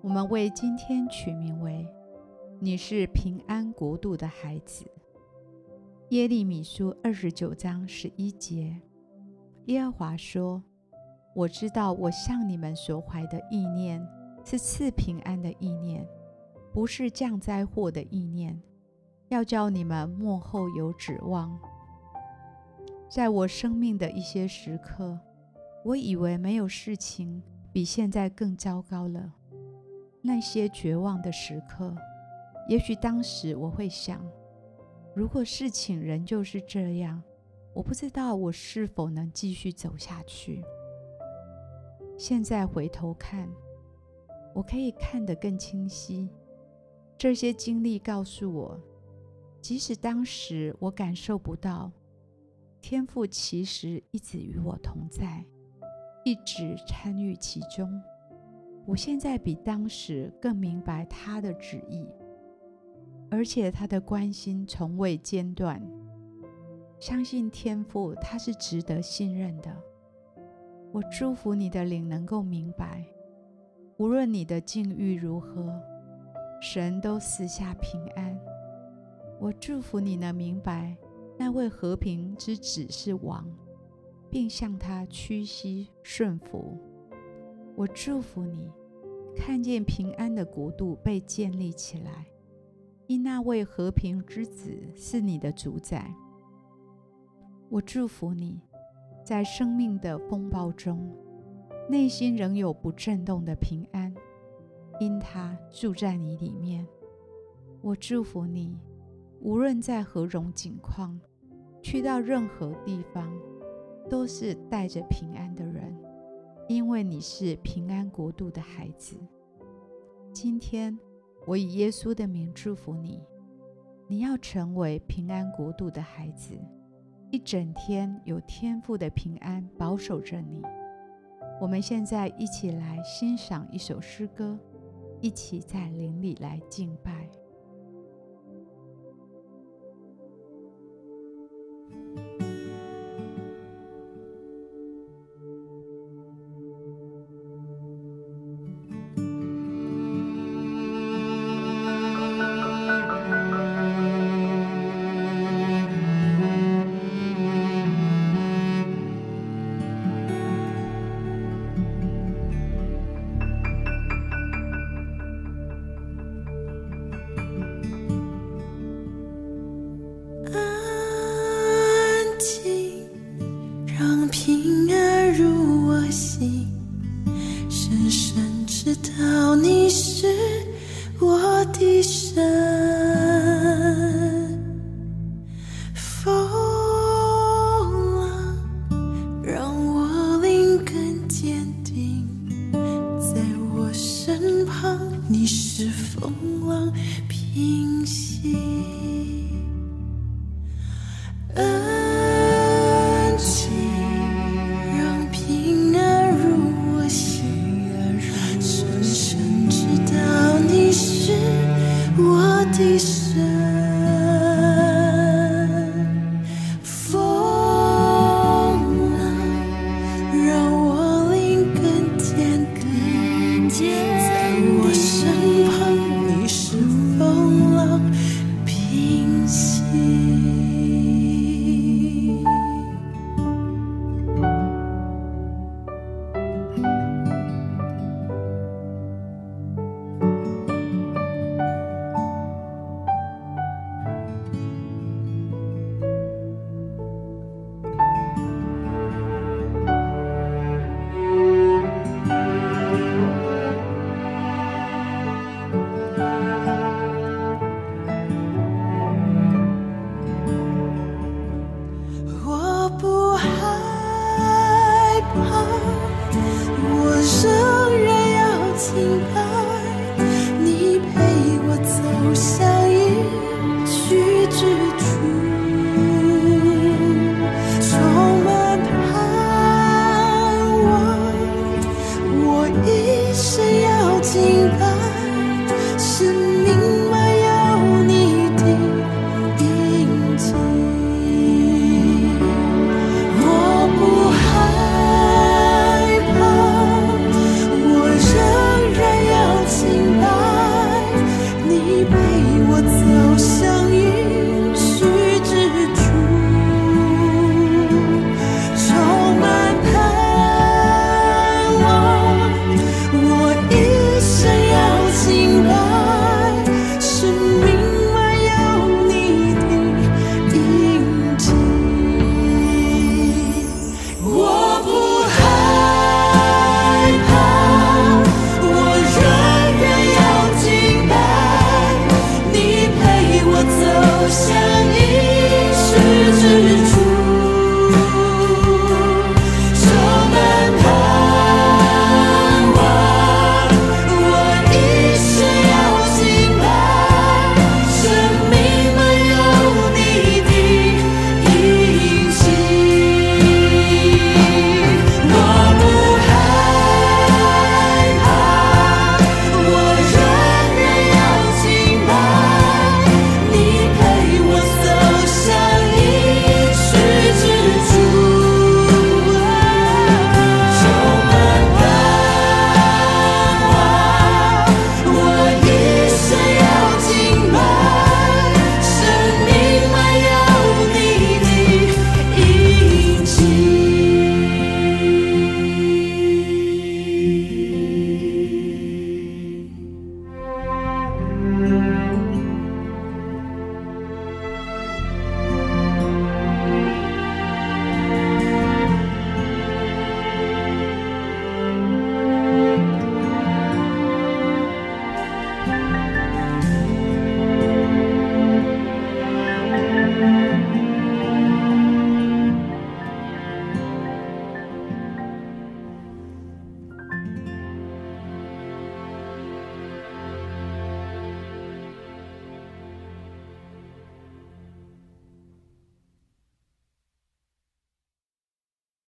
我们为今天取名为“你是平安国度的孩子”。耶利米书二十九章十一节，耶和华说：“我知道我向你们所怀的意念是赐平安的意念，不是降灾祸的意念，要叫你们末后有指望。”在我生命的一些时刻，我以为没有事情比现在更糟糕了。那些绝望的时刻，也许当时我会想：如果事情仍旧是这样，我不知道我是否能继续走下去。现在回头看，我可以看得更清晰。这些经历告诉我，即使当时我感受不到，天赋其实一直与我同在，一直参与其中。我现在比当时更明白他的旨意，而且他的关心从未间断。相信天父，他是值得信任的。我祝福你的灵能够明白，无论你的境遇如何，神都赐下平安。我祝福你能明白，那位和平之子是王，并向他屈膝顺服。我祝福你。看见平安的国度被建立起来，因那位和平之子是你的主宰。我祝福你，在生命的风暴中，内心仍有不震动的平安，因他住在你里面。我祝福你，无论在何种境况，去到任何地方，都是带着平安的人。因为你是平安国度的孩子，今天我以耶稣的名祝福你，你要成为平安国度的孩子，一整天有天赋的平安保守着你。我们现在一起来欣赏一首诗歌，一起在林里来敬拜。Amen.